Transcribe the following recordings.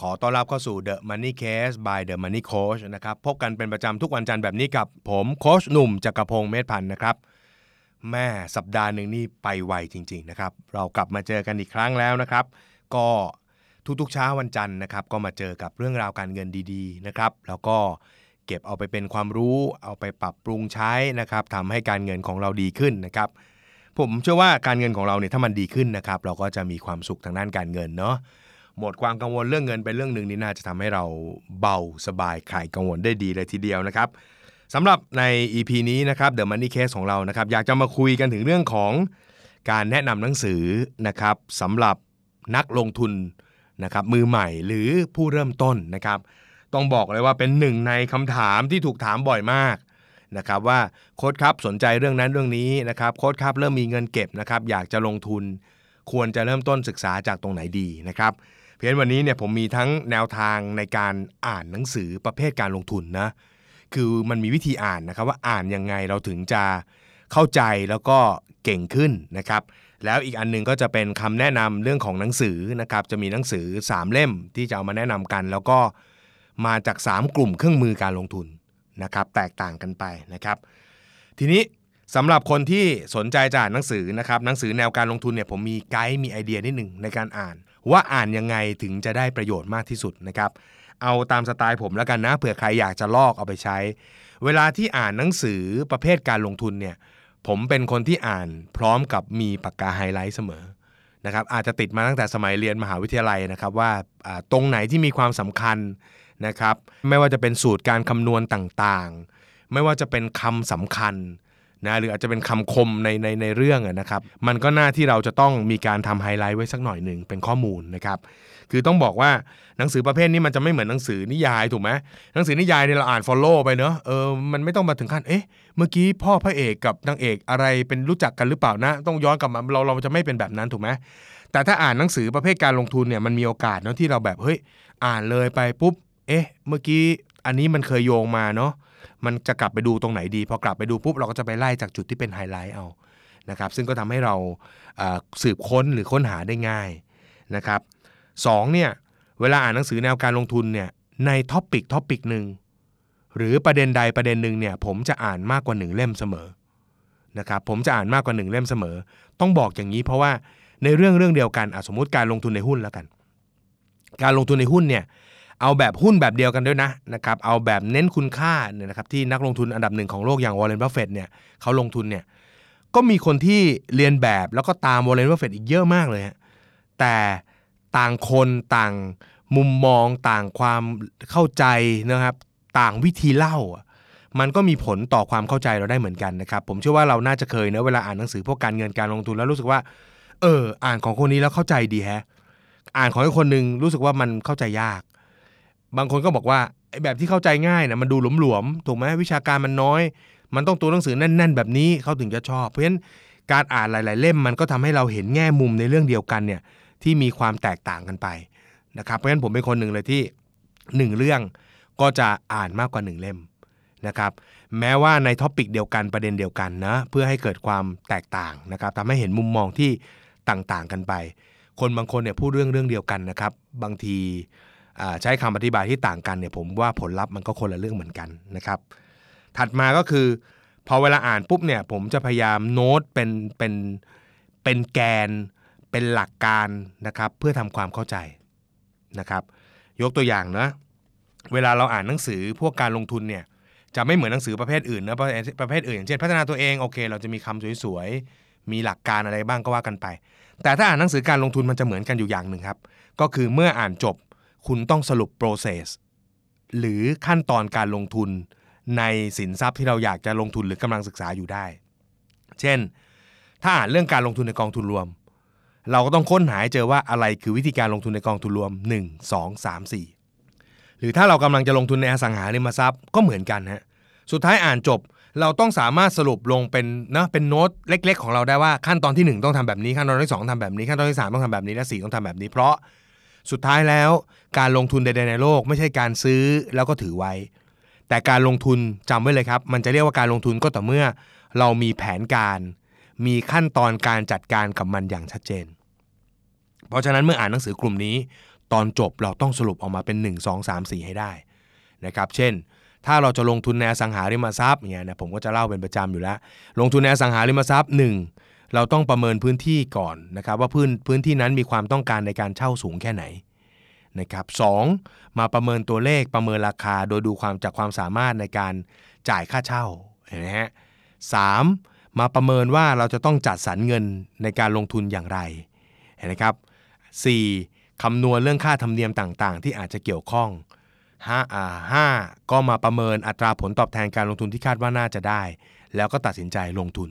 ขอต้อนรับเข้าสู่ The Money Case by The Money Coach นะครับ พบกันเป็นประจำทุกวันจันทร์แบบนี้กับผมโคชหนุ่มจักรพงศ์เมธพันธ์นะครับ แม่สัปดาห์หนึ่งนี่ไปไวจริง ๆ นะครับ เรากลับมาเจอกันอีกครั้งแล้วนะครับ ก็ทุกๆเช้าวันจันทร์นะครับ ก็มาเจอกับเรื่องราวการเงินดีๆนะครับ แล้วก็เก็บเอาไปเป็นความรู้ เอาไปปรับปรุงใช้นะครับทำให้การเงินของเราดีขึ้นนะครับ ผมเชื่อว่าการเงินของเราเนี่ยถ้ามันดีขึ้นนะครับ เราก็จะมีความสุขทางด้านการเงินเนาะ หมดความกังวลเรื่องเงินเป็นเรื่องหนึ่งนี่น่าจะทำให้เราเบาสบายคลายกังวลได้ดีเลยทีเดียวนะครับสำหรับใน EP นี้นะครับ The Money Case ของเรานะครับอยากจะมาคุยกันถึงเรื่องของการแนะนำหนังสือนะครับสำหรับนักลงทุนนะครับมือใหม่หรือผู้เริ่มต้นนะครับ ต้องบอกเลยว่าเป็นหนึ่งในคำถามที่ถูกถามบ่อยมากนะครับว่าโค้ดครับสนใจเรื่องนั้นเรื่องนี้นะครับโค้ดครับเริ่มมีเงินเก็บนะครับอยากจะลงทุน ควรจะเริ่มต้นศึกษาจากตรงไหนดีนะครับ เพียงวันนี้เนี่ยผมมีทั้งแนวทางในการอ่านหนังสือประเภทการลงทุนนะคือมันมีวิธีอ่านนะครับว่าอ่านยังไงเราถึงจะเข้าใจแล้วก็เก่งขึ้นนะครับแล้วอีกอันหนึงก็จะเป็นคำแนะนำเรื่องของหนังสือนะครับจะมีหนังสือ 3 เล่มที่จะเอามาแนะนำกัน แล้วก็มาจาก 3 กลุ่มเครื่องมือการลงทุนนะครับแตกต่างกันไปนะครับ ทีนี้สำหรับคนที่สนใจจะอ่านหนังสือนะครับหนังสือแนวการลงทุนเนี่ยผมมีไกด์มีไอเดียนิดหนึ่งในการอ่าน ว่าอ่านยังไงถึงจะได้ประโยชน์มากที่สุดนะครับเอาตามสไตล์ผมแล้วกันนะเผื่อใครอยากจะลอกเอาไปใช้ เวลาที่อ่านหนังสือประเภทการลงทุนเนี่ยผมเป็นคนที่อ่านพร้อมกับมีปากกาไฮไลท์เสมอนะครับอาจจะติดมาตั้งแต่สมัยเรียนมหาวิทยาลัยนะครับว่าตรงไหนที่มีความสำคัญนะครับไม่ว่าจะเป็นสูตรการคำนวณต่างๆ ไม่ว่าจะเป็นคำสำคัญ นะหรืออาจจะเป็นคำคมในในในเรื่องนะครับมันก็น่าที่เราจะต้องมีการทำไฮไลท์ไว้สักหน่อยหนึ่งเป็นข้อมูลนะครับคือต้องบอกว่าหนังสือประเภทนี้มันจะไม่เหมือนหนังสือนิยายถูกไหมหนังสือนิยายเนี่ยเราอ่าน follow ไปเนอะเออมันไม่ต้องมาถึงขั้นเอ๊ะเมื่อกี้พ่อพระเอกกับนางเอกอะไรเป็นรู้จักกันหรือเปล่านะ ต้องย้อนกลับมาเราเราจะไม่เป็นแบบนั้นถูกไหมแต่ถ้าอ่านหนังสือประเภทการลงทุนเนี่ยมันมีโอกาสเนาะที่เราแบบเฮ้ยอ่านเลยไปปุ๊บเอ๊ะเมื่อกี้อันนี้มันเคยโยงมาเนาะ มันจะกลับไปดูตรงไหนดี พอกลับไปดูปุ๊บเราก็จะไปไล่จากจุดที่เป็นไฮไลท์เอานะครับซึ่งก็ทำให้เราสืบค้นหรือค้นหาได้ง่ายนะครับสองเนี่ยเวลาอ่านหนังสือแนวการลงทุนเนี่ยใน topic topic หนึ่งหรือประเด็นใดประเด็นหนึ่งเนี่ยผมจะอ่านมากกว่าหนึ่งเล่มเสมอนะครับผมจะอ่านมากกว่าหนึ่งเล่มเสมอ ต้องบอกอย่างนี้เพราะว่าในเรื่องเรื่องเดียวกันสมมติการลงทุนในหุ้นแล้วกัน การลงทุนในหุ้นเนี่ย เอาแบบหุ้นแบบเดียวกันด้วยนะนะครับเอาแบบเน้นคุณค่าเนี่ยนะครับที่นักลงทุนอันดับหนึ่งของโลกอย่างวอร์เรนบัฟเฟต์เนี่ยเขาลงทุนเนี่ยก็มีคนที่เรียนแบบแล้วก็ตามวอร์เรนบัฟเฟต์อีกเยอะมากเลยฮะแต่ต่างคนต่างมุมมองต่างความเข้าใจนะครับ ต่างวิธีเล่า มันก็มีผลต่อความเข้าใจเราได้เหมือนกันนะครับ ผมเชื่อว่าเราน่าจะเคยเนะเวลาอ่านหนังสือพวกการเงินการลงทุนแล้วรู้สึกว่า เออ อ่านของคนนี้แล้วเข้าใจดีแฮะ อ่านของอีกคนหนึ่งรู้สึกว่ามันเข้าใจยาก บางคนก็บอกว่าไอ้แบบที่เข้าใจง่ายนะมันดูหลวมๆถูกไหมวิชาการมันน้อย มันต้องตัวหนังสือแน่น ๆ แบบนี้เขาถึงจะชอบ เพราะฉะนั้นการอ่านหลาย ๆ เล่มมันก็ทำให้เราเห็นแง่มุมในเรื่องเดียวกันเนี่ยที่มีความแตกต่างกันไปนะครับเพราะฉะนั้นผมเป็นคนหนึ่งเลยที่หนึ่งเรื่องก็จะอ่านมากกว่าหนึ่งเล่มนะครับแม้ว่าใน topic เดียวกันประเด็นเดียวกันนะเพื่อให้เกิดความแตกต่างนะครับทำให้เห็นมุมมองที่ต่างๆกันไป คนบางคนเนี่ยพูดเรื่องเรื่องเดียวกันนะครับบางที ใช้คำอธิบายที่ต่างกันเนี่ยผมว่าผลลัพธ์มันก็คนละเรื่องเหมือนกันนะครับ ถัดมาก็คือ พอเวลาอ่านปุ๊บเนี่ยผมจะพยายามโน้ตเป็นเป็นเป็นแกน เป็นหลักการนะครับ เพื่อทำความเข้าใจนะครับ ยกตัวอย่างนะเวลาเราอ่านหนังสือพวกการลงทุนเนี่ยจะไม่เหมือนหนังสือประเภทอื่นนะประเภทประเภทอื่นอย่างเช่นพัฒนาตัวเองโอเค เราจะมีคำสวยๆมีหลักการอะไรบ้างก็ว่ากันไป แต่ถ้าอ่านหนังสือการลงทุนมันจะเหมือนกันอยู่อย่างหนึ่งครับ ก็คือเมื่ออ่านจบ คุณต้องสรุป process หรือขั้นตอนการลงทุนในสินทรัพย์ที่เราอยากจะลงทุนหรือกำลังศึกษาอยู่ได้ เช่น ถ้าอ่านเรื่องการลงทุนในกองทุนรวม เราก็ต้องค้นหาหเจอว่าอะไรคือวิธีการลงทุนในกองทุนรวม 1 2 3 4 หรือถ้าเรากำลังจะลงทุนในอสังหาริมทรัพย์ก็เหมือนกันฮะ สุดท้ายอ่านจบเราต้องสามารถสรุปลงเป็นนะเป็นโน้ตเล็ก ๆ ของเราได้ว่าขั้นตอนที่ 1 ต้องทำแบบนี้ขั้นตอนที่ 2ทำแบบนี้ขั้นตอนที่ 3 ต้องทำแบบนี้และ 4 ต้องทำแบบนี้ เพราะ สุดท้ายแล้วการลงทุนใดๆในโลก ไม่ใช่การซื้อแล้วก็ถือไว้ แต่การลงทุนจำไว้เลยครับ มันจะเรียกว่าการลงทุนก็ต่อเมื่อ เรามีแผนการ มีขั้นตอนการจัดการกับมันอย่างชัดเจน เพราะฉะนั้นเมื่ออ่านหนังสือกลุ่มนี้ ตอนจบเราต้องสรุปออกมาเป็น 1 2 3 4 ให้ได้นะครับ เช่น ถ้าเราจะลงทุนในอสังหาริมทรัพย์เนี่ยนะผมก็จะเล่าเป็นประจำอยู่แล้ว ลงทุนในอสังหาริมทรัพย์ 1 เราต้องประเมินพื้นที่ก่อนนะครับว่าพื้นพื้นที่นั้นมีความต้องการในการเช่าสูงแค่ไหนนะครับสมาประเมินตัวเลขประเมินราคาโดยดูความจากความสามารถในการจ่ายค่าเช่าเห็นไหมฮะสมาประเมินว่าเราจะต้องจัดสรรเงินในการลงทุนอย่างไรเห็นไหมครับ 4. คำนวณเรื่องค่าธรรมเนียมต่างๆ ที่อาจจะเกี่ยวข้อง5อ่าก็มาประเมินอัตราผลตอบแทนการลงทุนที่คาดว่าน่าจะได้ แล้วก็ตัดสินใจลงทุน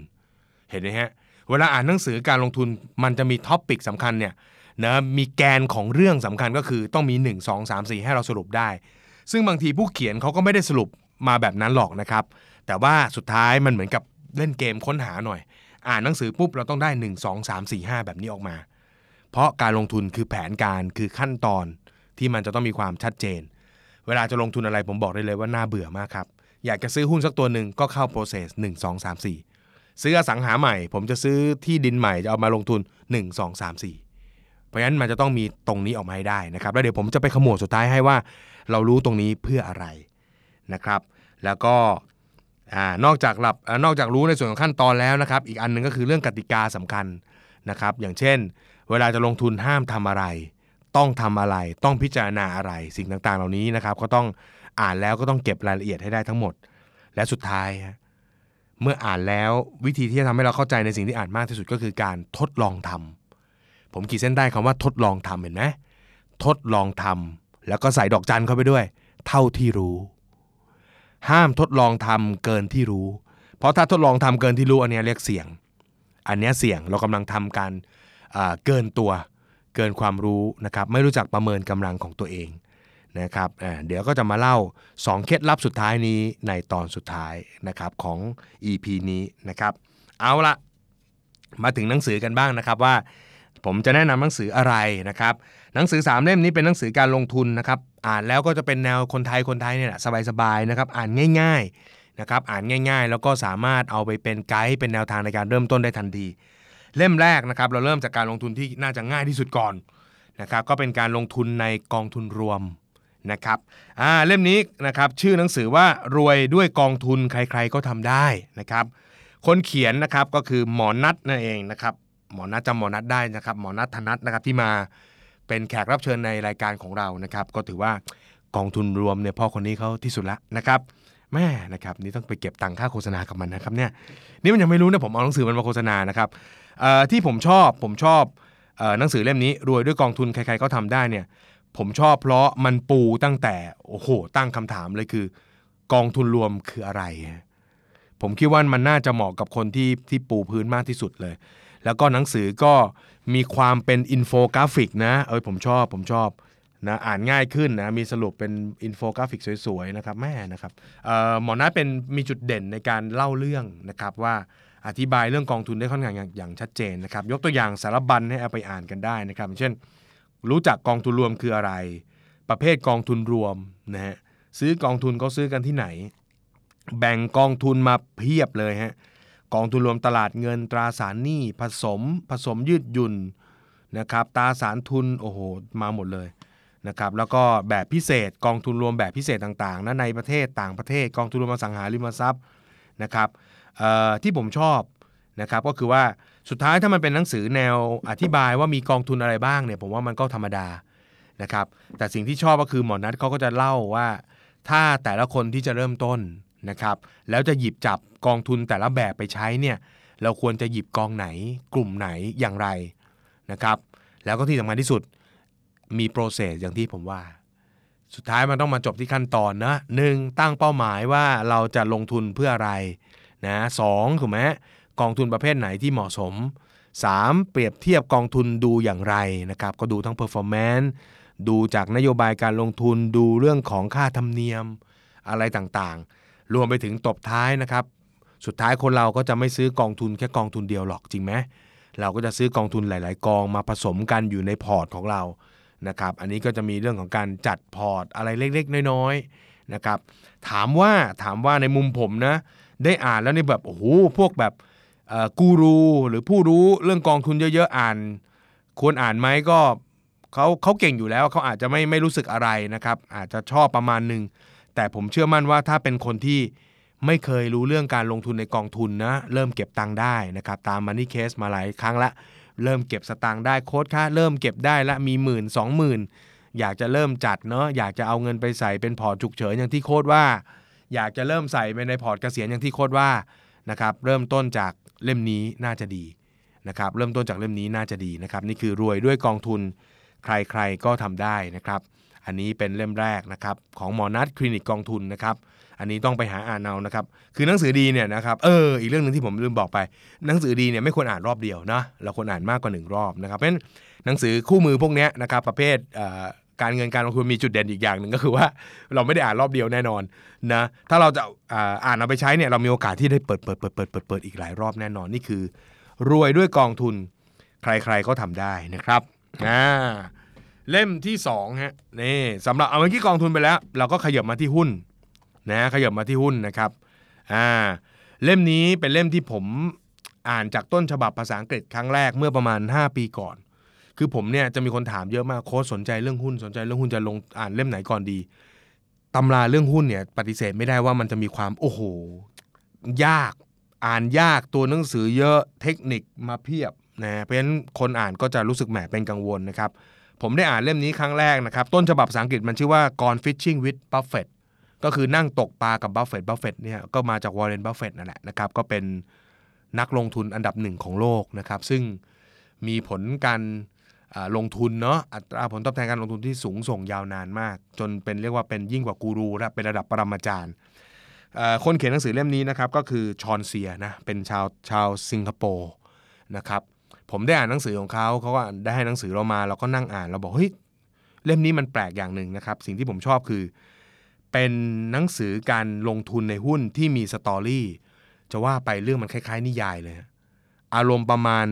เห็นไหมฮะ เวลาอ่านหนังสือการลงทุนมันจะมีท็อปปิกสำคัญเนี่ยนะมีแกนของเรื่องสำคัญก็คือต้องมี 1 2 3 4 ให้เราสรุปได้ ซึ่งบางทีผู้เขียนเขาก็ไม่ได้สรุปมาแบบนั้นหรอกนะครับ แต่ว่าสุดท้ายมันเหมือนกับเล่นเกมค้นหาหน่อย อ่านหนังสือปุ๊บเราต้องได้ 1 2 3 4 5 แบบนี้ออกมา เพราะการลงทุนคือแผนการคือขั้นตอนที่มันจะต้องมีความชัดเจน เวลาจะลงทุนอะไรผมบอกได้เลยว่าน่าเบื่อมากครับ อยากจะซื้อหุ้นสักตัวหนึ่งก็เข้า process 1 2 3 4 ซื้ออสังหาใหม่ ผมจะซื้อที่ดินใหม่จะเอามาลงทุน 1 2 3 4 เพราะฉะนั้นมันจะต้องมีตรงนี้ออกมาให้ได้นะครับ แล้วเดี๋ยวผมจะไปขมวดสุดท้ายให้ว่า เรารู้ตรงนี้เพื่ออะไรนะครับ แล้วก็นอกจากหลับนอกจากรู้ในส่วนของขั้นตอนแล้วนะครับ อีกอันหนึ่งก็คือเรื่องกติกาสำคัญนะครับ อย่างเช่น เวลาจะลงทุนห้ามทำอะไร ต้องทำอะไร ต้องพิจารณาอะไร สิ่งต่างๆ เหล่านี้นะครับ ก็ต้องอ่านแล้วก็ต้องเก็บรายละเอียดให้ได้ทั้งหมด และสุดท้าย เมื่ออ่านแล้ววิธีที่จะทำให้เราเข้าใจในสิ่งที่อ่านมากที่สุดก็คือการทดลองทำผมขีดเส้นได้คำว่าทดลองทำเห็นไหมทดลองทำแล้วก็ใส่ดอกจันเข้าไปด้วย เท่าที่รู้ ห้ามทดลองทำเกินที่รู้ เพราะถ้าทดลองทำเกินที่รู้อันนี้เรียกเสี่ยง อันนี้เสี่ยงเรากำลังทำการเกินตัว เกินความรู้นะครับไม่รู้จักประเมินกำลังของตัวเอง นะครับเดี๋ยวก็จะมาเล่า 2 เคล็ดลับสุดท้ายนี้ในตอนสุดท้ายนะครับของ EP นี้นะครับ เอาละมาถึงหนังสือกันบ้างนะครับว่า ผมจะแนะนำหนังสืออะไรนะครับ หนังสือ 3 เล่มนี้เป็นหนังสือการลงทุนนะครับอ่านแล้วก็จะเป็นแนวคนไทยคนไทยเนี่ยสบายๆนะครับอ่านง่าย ๆนะครับอ่านง่าย ๆ แล้วก็สามารถเอาไปเป็นไกด์เป็นแนวทางในการเริ่มต้นได้ทันที เล่มแรกนะครับเราเริ่มจากการลงทุนที่น่าจะง่ายที่สุดก่อนนะครับก็เป็นการลงทุนในกองทุนรวม นะครับอ่าเล่มนี้นะครับชื่อหนังสือว่ารวยด้วยกองทุนใครๆก็ทำได้นะครับ คนเขียนนะครับก็คือหมอนัทนั่นเองนะครับหมอนัทจำหมอนัทได้นะครับ หมอนัทธนัทนะครับที่มาเป็นแขกรับเชิญในรายการของเรานะครับ ก็ถือว่ากองทุนรวมเนี่ยพ่อคนนี้เขาที่สุดละนะครับแม่นะครับนี่ต้องไปเก็บตังค่าโฆษณากับมันนะครับเนี่ยนี่มันยังไม่รู้นะผมเอาหนังสือมันมาโฆษณานะครับที่ผมชอบผมชอบหนังสือเล่มนี้รวยด้วยกองทุนใครๆก็ทำได้เนี่ย ผมชอบเพราะมันปูตั้งแต่โอ้โหตั้งคำถามเลยคือ กองทุนรวมคืออะไร ผมคิดว่ามันน่าจะเหมาะกับคนที่ที่ปูพื้นมากที่สุดเลย แล้วก็หนังสือก็มีความเป็นอินโฟกราฟิกนะเออผมชอบผมชอบนะอ่านง่ายขึ้นนะมีสรุปเป็นอินโฟกราฟิกสวยๆนะครับแม่นะครับหมอนัทเป็นมีจุดเด่นในการเล่าเรื่องนะครับว่าอธิบายเรื่องกองทุนได้ค่อนข้างอย่างอย่างชัดเจนนะครับยกตัวอย่างสารบัญให้เอาไปอ่านกันได้นะครับเช่น รู้จักกองทุนรวมคืออะไร ประเภทกองทุนรวมนะฮะซื้อกองทุนเขาซื้อกันที่ไหน แบ่งกองทุนมาเพียบเลยฮะกองทุนรวมตลาดเงินตราสารหนี้ผสมผสมยืดหยุ่นนะครับตราสารทุนโอ้โหมาหมดเลยนะครับแล้วก็แบบพิเศษกองทุนรวมแบบพิเศษต่างๆนะในประเทศต่างประเทศกองทุนรวมอสังหาริมทรัพย์นะครับที่ผมชอบนะครับก็คือว่า สุดท้ายถ้ามันเป็นหนังสือแนวอธิบายว่ามีกองทุนอะไรบ้างเนี่ยผมว่ามันก็ธรรมดานะครับ แต่สิ่งที่ชอบก็คือหมอนัทเขาก็จะเล่าว่า ถ้าแต่ละคนที่จะเริ่มต้นนะครับ แล้วจะหยิบจับกองทุนแต่ละแบบไปใช้เนี่ย เราควรจะหยิบกองไหน กลุ่มไหนอย่างไรนะครับ แล้วก็ที่สำคัญที่สุดมีโปรเซสอย่างที่ผมว่า สุดท้ายมันต้องมาจบที่ขั้นตอนนะหนึ่งตั้งเป้าหมายว่าเราจะลงทุนเพื่ออะไรนะสองถูกไหม กองทุนประเภทไหนที่เหมาะสม 3. เปรียบเทียบกองทุนดูอย่างไรนะครับก็ดูทั้ง performance ดูจากนโยบายการลงทุนดูเรื่องของค่าธรรมเนียมอะไรต่างๆ รวมไปถึงตบท้ายนะครับ สุดท้ายคนเราก็จะไม่ซื้อกองทุนแค่กองทุนเดียวหรอกจริงไหมเราก็จะซื้อกองทุนหลาย ๆ กองมาผสมกันอยู่ในพอร์ตของเรานะครับอันนี้ก็จะมีเรื่องของการจัดพอร์ตอะไรเล็ก ๆ น้อยๆนะครับถามว่าถามว่าในมุมผมนะได้อ่านแล้วนี่แบบโอ้โหพวกแบบ กูรูหรือผู้รู้เรื่องกองทุนเยอะ ๆ อ่าน ควรอ่านไหมก็เขาเขาเก่งอยู่แล้วเขาอาจจะไม่ไม่รู้สึกอะไรนะครับ อาจจะชอบประมาณหนึ่งแต่ผมเชื่อมั่นว่าถ้าเป็นคนที่ไม่เคยรู้เรื่องการลงทุนในกองทุนนะ เริ่มเก็บตังค์ได้นะครับ ตาม Money Case มาหลายครั้งละ เริ่มเก็บสตางค์ได้โค้ชคะเริ่มเก็บได้ละมีหมื่นสองหมื่นอยากจะเริ่มจัดเนาะอยากจะเอาเงินไปใส่เป็นพอร์ตฉุกเฉินอย่างที่โค้ชว่า อยากจะเริ่มใส่ไปในพอร์ตเกษียณอย่างที่โค้ชว่านะครับเริ่มต้นจาก เล่มนี้น่าจะดีนะครับเริ่มต้นจากเล่มนี้น่าจะดีนะครับนี่คือรวยด้วยกองทุนใครๆก็ทำได้นะครับ อันนี้เป็นเล่มแรกนะครับของหมอนัทคลินิกกองทุนนะครับ อันนี้ต้องไปหาอ่านเอานะครับ คือหนังสือดีเนี่ยนะครับเอออีกเรื่องหนึ่งที่ผมลืมบอกไป หนังสือดีเนี่ยไม่ควรอ่านรอบเดียวนะเราควรอ่านมากกว่าหนึ่งรอบนะครับเพราะฉะนั้นหนังสือคู่มือพวกนี้นะครับประเภท การเงินการลงทุนมีจุดเด่นอีกอย่างหนึ่งก็คือว่าเราไม่ได้อ่านรอบเดียวแน่นอนนะถ้าเราจะอ่านเอาไปใช้เนี่ยเรามีโอกาสที่ได้เปิดเปิดเปิดเปิดเปิดเปิดอีกหลายรอบแน่นอนนี่คือ รวยด้วยกองทุนใครๆก็ทำได้นะครับอ่าเล่มที่2ฮะนี่สำหรับเอาเมื่อกี้กองทุนไปแล้ว เราก็ขยับมาที่หุ้นนะขยับมาที่หุ้นนะครับอ่าเล่มนี้เป็นเล่มที่ผมอ่านจากต้นฉบับภาษาอังกฤษครั้งแรกเมื่อประมาณ 5 ปีก่อน คือผมเนี่ยจะมีคนถามเยอะมากโค้ชสนใจเรื่องหุ้นสนใจเรื่องหุ้นจะลงอ่านเล่มไหนก่อนดีตำราเรื่องหุ้นเนี่ยปฏิเสธไม่ได้ว่ามันจะมีความโอ้โห ยากอ่านยากตัวหนังสือเยอะเทคนิคมาเพียบนะเพราะฉะนั้นคนอ่านก็จะรู้สึกแหมเป็นกังวลนะครับผมได้อ่านเล่มนี้ครั้งแรกนะครับ ต้นฉบับภาษาอังกฤษมันชื่อว่า Gone Fishing with Buffett ก็คือนั่งตกปลากับบัฟเฟตบัฟเฟตเนี่ยก็มาจากวอร์เรนบัฟเฟตนั่นแหละนะครับก็เป็นนักลงทุนอันดับหนึ่งของโลกนะครับ ซึ่งมีผลการ ลงทุนเนาะอัตราผลตอบแทนการลงทุนที่สูงส่งยาวนานมาก จนเป็นเรียกว่าเป็นยิ่งกว่ากูรูและเป็นระดับปรมาจารย์คนเขียนหนังสือเล่มนี้นะครับก็คือชอนเซียนะเป็นชาวชาวสิงคโปร์นะครับผมได้อ่านหนังสือของเขาเขาก็ได้ให้หนังสือเรามาเราก็นั่งอ่านเราบอกเฮ้ยเล่มนี้มันแปลกอย่างหนึ่งนะครับ สิ่งที่ผมชอบคือ เป็นหนังสือการลงทุนในหุ้นที่มีสตอรี่จะว่าไปเรื่องมันคล้าย ๆ นิยายเลย อารมณ์ประมาณ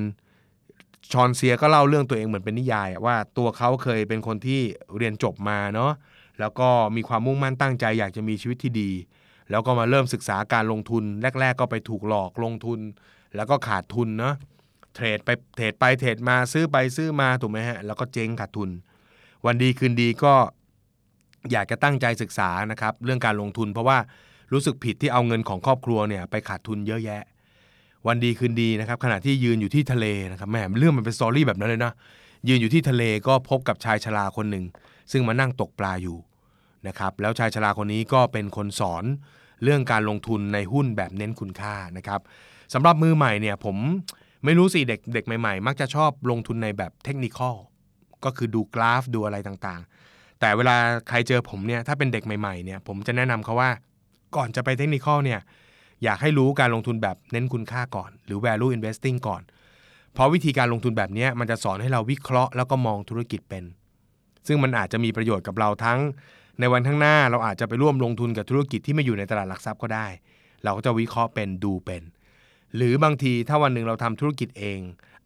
ชอนเซียก็เล่าเรื่องตัวเองเหมือนเป็นนิยายว่าตัวเขาเคยเป็นคนที่เรียนจบมาเนาะแล้วก็มีความมุ่งมั่นตั้งใจอยากจะมีชีวิตที่ดี แล้วก็มาเริ่มศึกษาการลงทุนแรก ๆ ก็ไปถูกหลอกลงทุน แล้วก็ขาดทุนเนาะเทรดไปเทรดไปเทรดมาซื้อไปซื้อมาถูกไหมฮะแล้วก็เจ๊งขาดทุน วันดีคืนดีก็อยากจะตั้งใจศึกษานะครับเรื่องการลงทุน เพราะว่ารู้สึกผิดที่เอาเงินของครอบครัวเนี่ยไปขาดทุนเยอะแยะ วันดีคืนดีนะครับขณะที่ยืนอยู่ที่ทะเลนะครับแม่เรื่องมันเป็นสตอรี่แบบนั้นเลยนะยืนอยู่ที่ทะเลก็พบกับชายชราคนหนึ่ง ซึ่งมานั่งตกปลาอยู่นะครับแล้วชายชราคนนี้ก็เป็นคนสอนเรื่องการลงทุนในหุ้นแบบเน้นคุณค่านะครับสำหรับมือใหม่เนี่ยผมไม่รู้สิเด็กเด็กใหม่ๆ มักจะชอบลงทุนในแบบเทคนิคก็คือดูกราฟดูอะไรต่างๆ แต่เวลาใครเจอผมเนี่ยถ้าเป็นเด็กใหม่ๆเนี่ยผมจะแนะนำเขาว่าก่อนจะไปเทคนิคเนี่ย อยากให้รู้การลงทุนแบบเน้นคุณค่าก่อน หรือ value investing ก่อน เพราะวิธีการลงทุนแบบนี้มันจะสอนให้เราวิเคราะห์แล้วก็มองธุรกิจเป็น ซึ่งมันอาจจะมีประโยชน์กับเราทั้ง ในวันข้างหน้าเราอาจจะไปร่วมลงทุนกับธุรกิจที่ไม่อยู่ในตลาดหลักทรัพย์ก็ได้ เราก็จะวิเคราะห์เป็นดูเป็น หรือบางทีถ้าวันหนึ่งเราทำธุรกิจเอง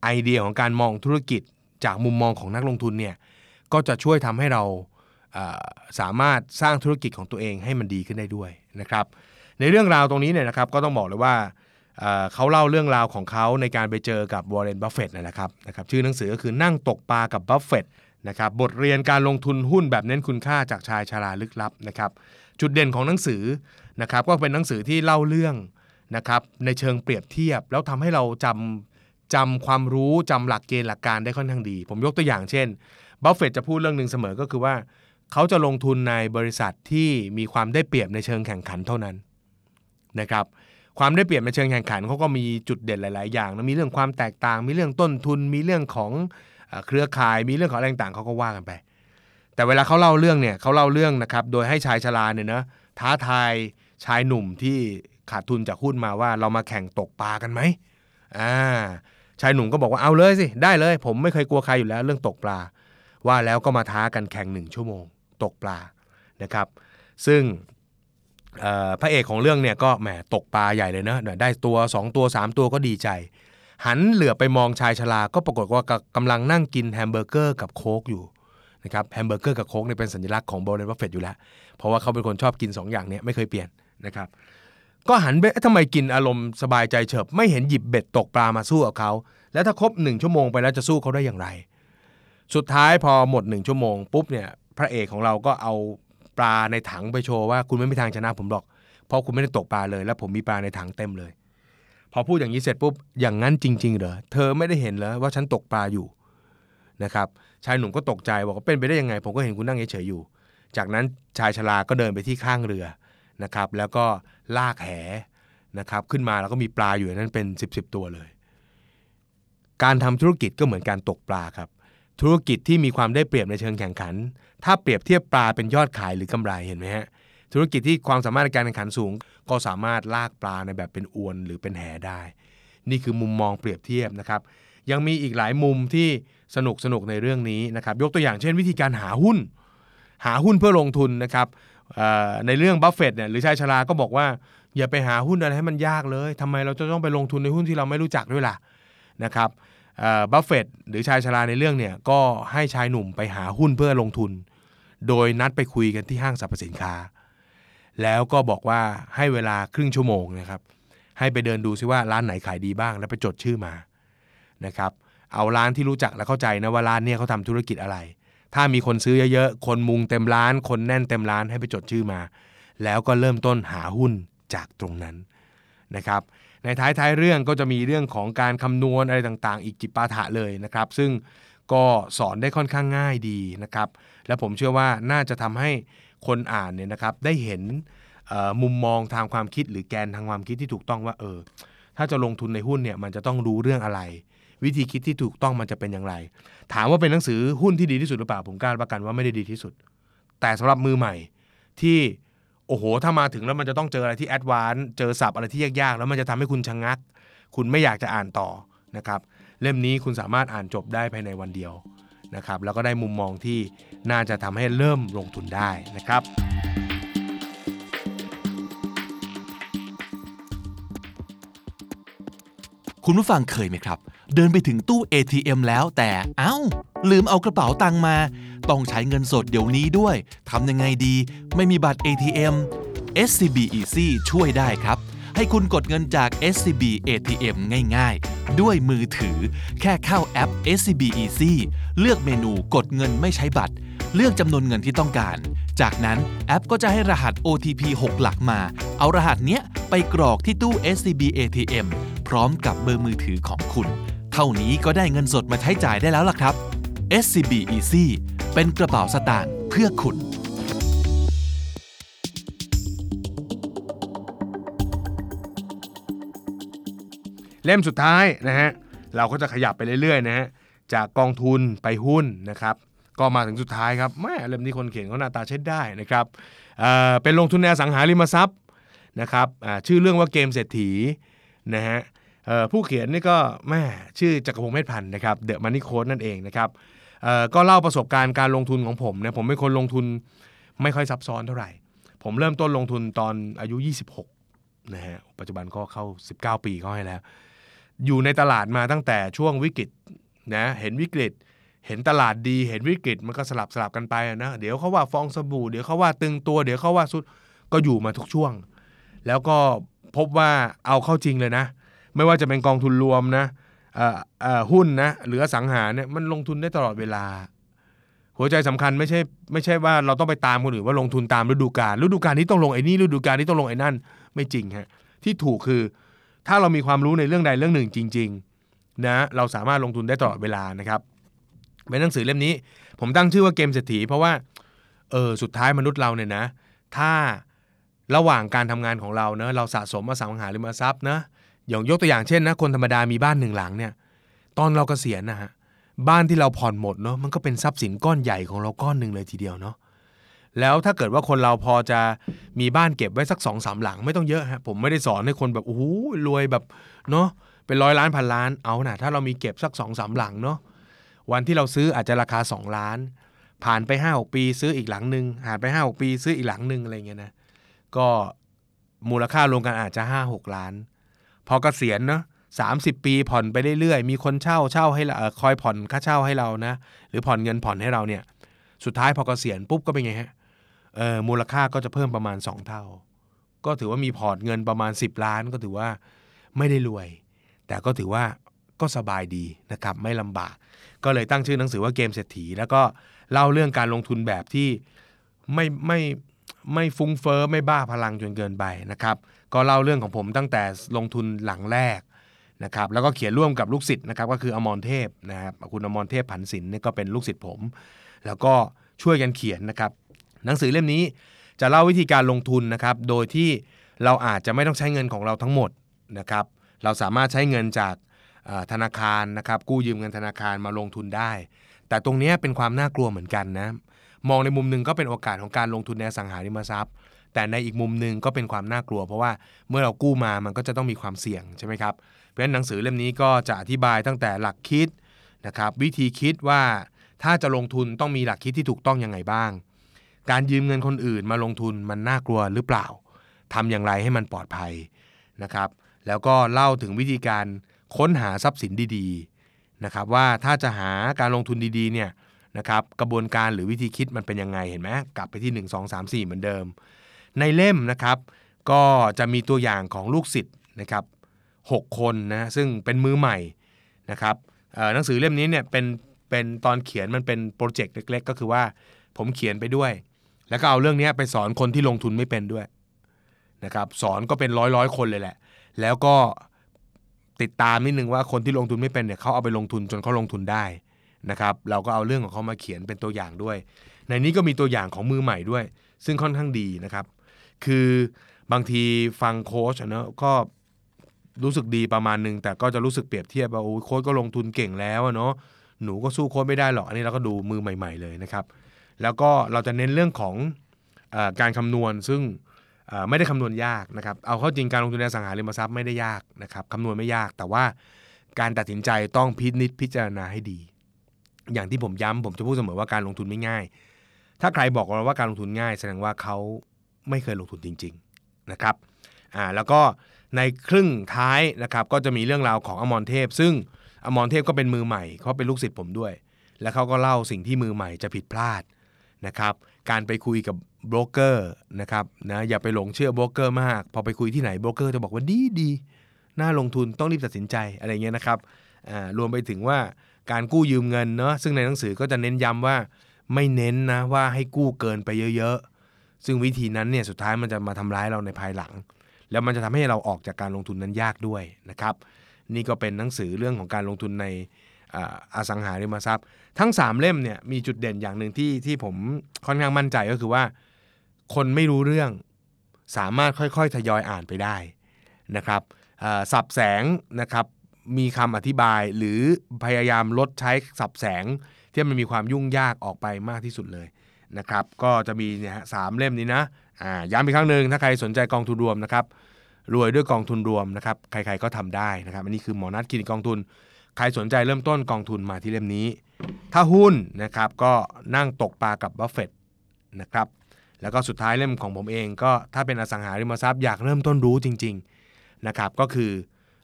ไอเดียของการมองธุรกิจจากมุมมองของนักลงทุนเนี่ยก็จะช่วยทำให้เราสามารถสร้างธุรกิจของตัวเองให้มันดีขึ้นได้ด้วยนะครับ ในเรื่องราวตรงนี้เนี่ยนะครับก็ต้องบอกเลยว่าเขาเล่าเรื่องราวของเขาในการไปเจอกับวอร์เรนบัฟเฟตต์นะครับนะครับ ชื่อหนังสือก็คือนั่งตกปลากับบัฟเฟตต์นะครับบทเรียนการลงทุนหุ้นแบบเน้นคุณค่าจากชายชาราลึกลับนะครับจุดเด่นของหนังสือนะครับก็เป็นหนังสือที่เล่าเรื่องนะครับในเชิงเปรียบเทียบ แล้วทำให้เราจำจำความรู้จำหลักเกณฑ์หลักการได้ค่อนข้างดี ผมยกตัวอย่างเช่นบัฟเฟตจะพูดเรื่องหนึ่งเสมอก็คือว่า เขาจะลงทุนในบริษัทที่มีความได้เปรียบในเชิงแข่งขันเท่านั้น นะครับความได้เปรียบในเชิงแข่งขันเขาก็มีจุดเด่นหลาย ๆ อย่างนะมีเรื่องความแตกต่าง มีเรื่องต้นทุน มีเรื่องของเครือข่าย มีเรื่องของอะไรต่างเขาก็ว่ากันไป แต่เวลาเขาเล่าเรื่องเนี่ยเขาเล่าเรื่องนะครับโดยให้ชายชราเนี่ยนะท้าทายชายหนุ่มที่ขาดทุนจากหุ้นมาว่าเรามาแข่งตกปลากันไหมอ่าชายหนุ่มก็บอกว่าเอาเลยสิได้เลย ผมไม่เคยกลัวใครอยู่แล้วเรื่องตกปลา ว่าแล้วก็มาท้ากันแข่งหนึ่งชั่วโมง ตกปลานะครับ ซึ่ง พระเอกของเรื่องเนี่ยก็แหมตกปลาใหญ่เลยนะได้ตัว 2 ตัว 3 ตัวก็ดีใจ หันเหลือบไปมองชายชราก็ปรากฏว่ากำลังนั่งกินแฮมเบอร์เกอร์กับโค้กอยู่นะครับแฮมเบอร์เกอร์กับโค้กเนี่ยเป็นสัญลักษณ์ของวอร์เรนบัฟเฟตอยู่แล้ว เพราะว่าเขาเป็นคนชอบกิน 2 อย่างเนี้ยไม่เคยเปลี่ยนนะครับก็หันไปทำไมกินอารมณ์สบายใจเฉิบ ไม่เห็นหยิบเบ็ดตกปลามาสู้กับเขาแล้วถ้าครบหนึ่งชั่วโมงไปแล้วจะสู้เขาได้อย่างไร สุดท้ายพอหมดหนึ่งชั่วโมงปุ๊บเนี่ยพระเอกของเราก็เอา ลาในถังไปโชว์ว่าคุณไม่มีทางชนะผมหรอก เพราะคุณไม่ได้ตกปลาเลย แล้วผมมีปลาในถังเต็มเลย พอพูดอย่างนี้เสร็จปุ๊บอย่างนั้นจริง ๆ เหรอเธอไม่ได้เห็นเหรอว่าฉันตกปลาอยู่นะครับชายหนุ่มก็ตกใจบอกว่าเป็นไปได้ยังไง ผมก็เห็นคุณนั่งเฉยๆอยู่ จากนั้นชายชราก็เดินไปที่ข้างเรือนะครับ แล้วก็ลากแหนะครับขึ้นมาแล้วก็มีปลาอยู่นั้นเป็น 10บสตัวเลย การทำธุรกิจก็เหมือนการตกปลาครับ ธุรกิจที่มีความได้เปรียบในเชิงแข่งขัน ถ้าเปรียบเทียบปลาเป็นยอดขายหรือกำไรเห็นไหมฮะธุรกิจที่ความสามารถในการแข่งขันสูง ก็สามารถลากปลาในแบบเป็นอวนหรือเป็นแหได้ นี่คือมุมมองเปรียบเทียบนะครับยังมีอีกหลายมุมที่สนุกสนุกในเรื่องนี้นะครับยกตัวอย่างเช่นวิธีการหาหุ้น หาหุ้นเพื่อลงทุนนะครับในเรื่องบัฟเฟตเนี่ยหรือชายชราก็บอกว่า อย่าไปหาหุ้นอะไรให้มันยากเลยทำไมเราจะต้องไปลงทุนในหุ้นที่เราไม่รู้จักด้วยล่ะนะครับ บัฟเฟตหรือชายชราในเรื่องเนี่ยก็ให้ชายหนุ่มไปหาหุ้นเพื่อลงทุน โดยนัดไปคุยกันที่ห้างสรรพสินค้า แล้วก็บอกว่าให้เวลาครึ่งชั่วโมงนะครับให้ไปเดินดูซิว่าร้านไหนขายดีบ้างแล้วไปจดชื่อมานะครับเอาร้านที่รู้จักและเข้าใจนะว่าร้านเนี่ยเขาทำธุรกิจอะไร ถ้ามีคนซื้อเยอะๆ คนมุงเต็มร้าน คนแน่นเต็มร้านให้ไปจดชื่อมา แล้วก็เริ่มต้นหาหุ้นจากตรงนั้นนะครับ ในท้ายท้ายเรื่องก็จะมีเรื่องของการคำนวณอะไรต่างๆ อีกจิปาถะเลยนะครับ ซึ่งก็สอนได้ค่อนข้างง่ายดีนะครับ และผมเชื่อว่าน่าจะทำให้คนอ่านเนี่ยนะครับได้เห็นมุมมองทางความคิดหรือแกนทางความคิดที่ถูกต้องว่าเออ ถ้าจะลงทุนในหุ้นเนี่ยมันจะต้องรู้เรื่องอะไร วิธีคิดที่ถูกต้องมันจะเป็นอย่างไร ถามว่าเป็นหนังสือหุ้นที่ดีที่สุดหรือเปล่าผมกล้าประกันว่าไม่ได้ดีที่สุด แต่สำหรับมือใหม่ที่ โอ้โห ถ้ามาถึงแล้วมันจะต้องเจออะไรที่แอดวานซ์เจอศัพท์อะไรที่ยากๆ แล้วมันจะทำให้คุณชะงงัก คุณไม่อยากจะอ่านต่อนะครับ เล่มนี้คุณสามารถอ่านจบได้ภายในวันเดียวนะครับ แล้วก็ได้มุมมองที่น่าจะทำให้เริ่มลงทุนได้นะครับ คุณผู้ฟังเคยไหมครับ เดินไปถึงตู้ ATM แล้วแต่เอา้า ลืมเอากระเป๋าตังมา ต้องใช้เงินสดเดี๋ยวนี้ด้วยทำยังไงดี ไม่มีบัตร ATM SCB Easy ช่วยได้ครับ ให้คุณกดเงินจาก SCB ATM ง่ายๆ ด้วยมือถือ แค่เข้าแอป SCB Easy เลือกเมนูกดเงินไม่ใช้บัตร เลือกจำนวนเงินที่ต้องการ จากนั้นแอปก็จะให้รหัส OTP 6 หลักมา เอารหัสเนี้ยไปกรอกที่ตู้ SCB ATM พร้อมกับเบอร์มือถือของคุณ เท่านี้ก็ได้เงินสดมาใช้จ่ายได้แล้วล่ะครับ SCB Easy เป็นกระเป๋าสตางค์เพื่อคุณ เล่มสุดท้ายนะฮะเราก็จะขยับไปเรื่อยๆนะฮะจากกองทุนไปหุ้นนะครับ ก็มาถึงสุดท้ายครับแม่เล่มนี้คนเขียนเขาหน้าตาใช้ได้นะครับเเป็นลงทุนในอสังหาริมทรัพย์นะครับชื่อเรื่องว่าเกมเศรษฐีนะฮะผู้เขียนนี่ก็แม่ชื่อจักรพงศ์เมธพันธ์นะครับเดอะมันนี่โค้ดนั่นเองนะครับ ก็เล่าประสบการณ์การลงทุนของผมเนะผมเป็นคนลงทุนไม่ค่อยซับซ้อนเท่าไหร่ ผมเริ่มต้นลงทุนตอนอายุ 26นะฮะปัจจุบันก็เข้า 19 ปีเข้าให้แล้ว อยู่ในตลาดมาตั้งแต่ช่วงวิกฤตนะเห็นวิกฤตเห็นตลาดดีเห็นวิกฤตมันก็สลับสลับกันไปนะเดี๋ยวเขาว่าฟองสบู่เดี๋ยวเขาว่าตึงตัวเดี๋ยวเขาว่าสุดก็อยู่มาทุกช่วง แล้วก็พบว่าเอาเข้าจริงเลยนะ ไม่ว่าจะเป็นกองทุนรวมนะ หุ้นนะหรืออสังหาเนี่ยมันลงทุนได้ตลอดเวลา หัวใจสำคัญไม่ใช่ไม่ใช่ว่าเราต้องไปตามคนอื่นว่าลงทุนตามฤดูกาลฤดูกาลนี้ต้องลงไอ้นี่ฤดูกาลนี้ต้องลงไอ้นั่นไม่จริงฮะที่ถูกคือถ้าเรามีความรู้ในเรื่องใดเรื่องหนึ่งจริงๆนะเราสามารถลงทุนได้ตลอดเวลานะครับเป็นหนังสือเล่มนี้ ผมตั้งชื่อว่าเกมเศรษฐีเพราะว่าเออสุดท้ายมนุษย์เราเนี่ยนะ ถ้าระหว่างการทำงานของเราเนะเราสะสมอสังหาริมทรัพย์นะ อย่างยกตัวอย่างเช่นนะคนธรรมดามีบ้านหนึ่งหลังเนี่ยตอนเรากเกษียณนะฮะบ้านที่เราผ่อนหมดเนาะมันก็เป็นทรัพย์สินก้อนใหญ่ของเราก้อนหนึ่งเลยทีเดียวเนาะแล้วถ้าเกิดว่าคนเราพอจะมีบ้านเก็บไว้สักสองสามหลังไม่ต้องเยอะฮะผมไม่ได้สอนให้คนแบบโอ้โหรวยแบบเนาะเป็นร้อยล้านพันล้านเอานะถ้าเรามีเก็บสักสองสามหลังเนาะวันที่เราซื้ออาจจะราคา 2 ล้าน ผ่านไป5 6ปีซื้ออีกหลังหนึ่งผ่านไป5 6ปีซื้ออีกหลังหนึ่งอะไรเงี้ยนะก็มูลค่ารวมกันอาจจะ 5 6 ล้าน พอเกษียณเนาะสามสิบปีผ่อนไปเรื่อยๆ มีคนเช่าเช่าให้เราเอ่อคอยผ่อนค่าเช่าให้เรานะ หรือผ่อนเงินผ่อนให้เราเนี่ย สุดท้ายพอเกษียณปุ๊บก็เป็นไงฮะเออมูลค่าก็จะเพิ่มประมาณ 2 เท่า ก็ถือว่ามีพอร์ตเงินประมาณ 10 ล้านก็ถือว่าไม่ได้รวย แต่ก็ถือว่าก็สบายดีนะครับไม่ลำบาก ก็เลยตั้งชื่อหนังสือว่าเกมเศรษฐี แล้วก็เล่าเรื่องการลงทุนแบบที่ไม่ไม่ไม่ฟุ้งเฟอ้อไม่บ้าพลังจนเกินไปนะครับ ก็เล่าเรื่องของผมตั้งแต่ลงทุนหลังแรกนะครับแล้วก็เขียนร่วมกับลูกศิษย์นะครับก็คืออมรเทพนะครับคุณอมรเทพผันศิลป์นี่ก็เป็นลูกศิษย์ผม แล้วก็ช่วยกันเขียนนะครับหนังสือเล่มนี้จะเล่าวิธีการลงทุนนะครับโดยที่เราอาจจะไม่ต้องใช้เงินของเราทั้งหมดนะครับเราสามารถใช้เงินจากธนาคารนะครับกู้ยืมเงินธนาคารมาลงทุนได้ แต่ตรงนี้เป็นความน่ากลัวเหมือนกันนะมองในมุมหนึ่งก็เป็นโอกาสของการลงทุนในสังหาริมทรัพย์ แต่ในอีกมุมหนึ่งก็เป็นความน่ากลัว เพราะว่าเมื่อเรากู้มามันก็จะต้องมีความเสี่ยงใช่ไหมครับ เพราะฉะนั้นหนังสือเล่มนี้ก็จะอธิบายตั้งแต่หลักคิดนะครับวิธีคิดว่าถ้าจะลงทุนต้องมีหลักคิดที่ถูกต้องยังไงบ้าง การยืมเงินคนอื่นมาลงทุนมันน่ากลัวหรือเปล่าทำอย่างไรให้มันปลอดภัยนะครับ แล้วก็เล่าถึงวิธีการค้นหาทรัพย์สินดีๆนะครับว่าถ้าจะหาการลงทุนดีๆเนี่ยนะครับกระบวนการหรือวิธีคิดมันเป็นยังไงเห็นไหมกลับไปที่ 1 2 3 4 เหมือนเดิม ในเล่มนะครับ ก็จะมีตัวอย่างของลูกศิษย์นะครับ6คนนะซึ่งเป็นมือใหม่นะครับหนังสือเล่มนี้เนี่ยเป็นเป็นตอนเขียนมันเป็นโปรเจกต์เล็ก ๆ ก็คือว่าผมเขียนไปด้วย แล้วก็เอาเรื่องนี้ไปสอนคนที่ลงทุนไม่เป็นด้วยนะครับสอนก็เป็นร้อยร้อยคนเลยแหละ แล้วก็ติดตามนิดนึงว่าคนที่ลงทุนไม่เป็นเนี่ยเขาเอาไปลงทุนจนเขาลงทุนได้นะครับเราก็เอาเรื่องของเขามาเขียนเป็นตัวอย่างด้วย ในนี้ก็มีตัวอย่างของมือใหม่ด้วย ซึ่งค่อนข้างดีนะครับ คือบางทีฟังโค้ชเนอะก็รู้สึกดีประมาณหนึ่งแต่ก็จะรู้สึกเปรียบเทียบว่าโอ้โค้ชก็ลงทุนเก่งแล้วเนาะหนูก็สู้โค้ชไม่ได้หรอกอันนี้เราก็ดูมือใหม่ ๆ เลยนะครับ แล้วก็เราจะเน้นเรื่องของอการคำนวณซึ่งไม่ได้คำนวณยากนะครับ เอาเข้าจริงการลงทุนในสังหาริมทรัพย์ไม่ได้ยากนะครับคำนวณไม่ยาก แต่ว่าการตัดสินใจต้องพินิจพิจารณาให้ดี อย่างที่ผมย้ำผมจะพูดเสมอว่าการลงทุนไม่ง่าย ถ้าใครบอกเราว่าการลงทุนง่าย แสดงว่าเขา ไม่เคยลงทุนจริง ๆนะครับอ่าแล้วก็ในครึ่งท้ายนะครับก็จะมีเรื่องราวของอมรเทพ ซึ่งอมรเทพก็เป็นมือใหม่เขาเป็นลูกศิษย์ผมด้วย แล้วเขาก็เล่าสิ่งที่มือใหม่จะผิดพลาดนะครับการไปคุยกับโบรกเกอร์นะครับนะอย่าไปหลงเชื่อโบรกเกอร์มาก พอไปคุยที่ไหนโบรกเกอร์จะบอกว่าดีดีน่าลงทุนต้องรีบตัดสินใจอะไรเงี้ยนะครับอ่ารวมไปถึงว่าการกู้ยืมเงินเนาะซึ่งในหนังสือก็จะเน้นย้ำว่าไม่เน้นนะว่าให้กู้เกินไปเยอะ ซึ่งวิธีนั้นเนี่ยสุดท้ายมันจะมาทำร้ายเราในภายหลัง แล้วมันจะทำให้เราออกจากการลงทุนนั้นยากด้วยนะครับ นี่ก็เป็นหนังสือเรื่องของการลงทุนในอสังหาริมทรัพย์ ทั้ง 3 เล่มเนี่ยมีจุดเด่นอย่างหนึ่งที่ที่ผมค่อนข้างมั่นใจก็คือว่า คนไม่รู้เรื่องสามารถค่อยๆ ทยอยอ่านไปได้นะครับสับแสงนะครับมีคำอธิบายหรือพยายามลดใช้สับแสงที่มันมีความยุ่งยากออกไปมากที่สุดเลย นะครับก็จะมีเนี่ยสามเล่มนี้นะอ่าย้ำอีกครั้งหนึ่งถ้าใครสนใจกองทุนรวมนะครับรวยด้วยกองทุนรวมนะครับใครๆก็ทำได้นะครับอันนี้คือหมอนัดคลินิกองทุน ใครสนใจเริ่มต้นกองทุนมาที่เล่มนี้ ถ้าหุ้นนะครับก็นั่งตกปลากับบัฟเฟตนะครับแล้วก็สุดท้ายเล่มของผมเองก็ถ้าเป็นอสังหาริมทรัพย์อยากเริ่มต้นรู้จริงๆนะครับก็คือ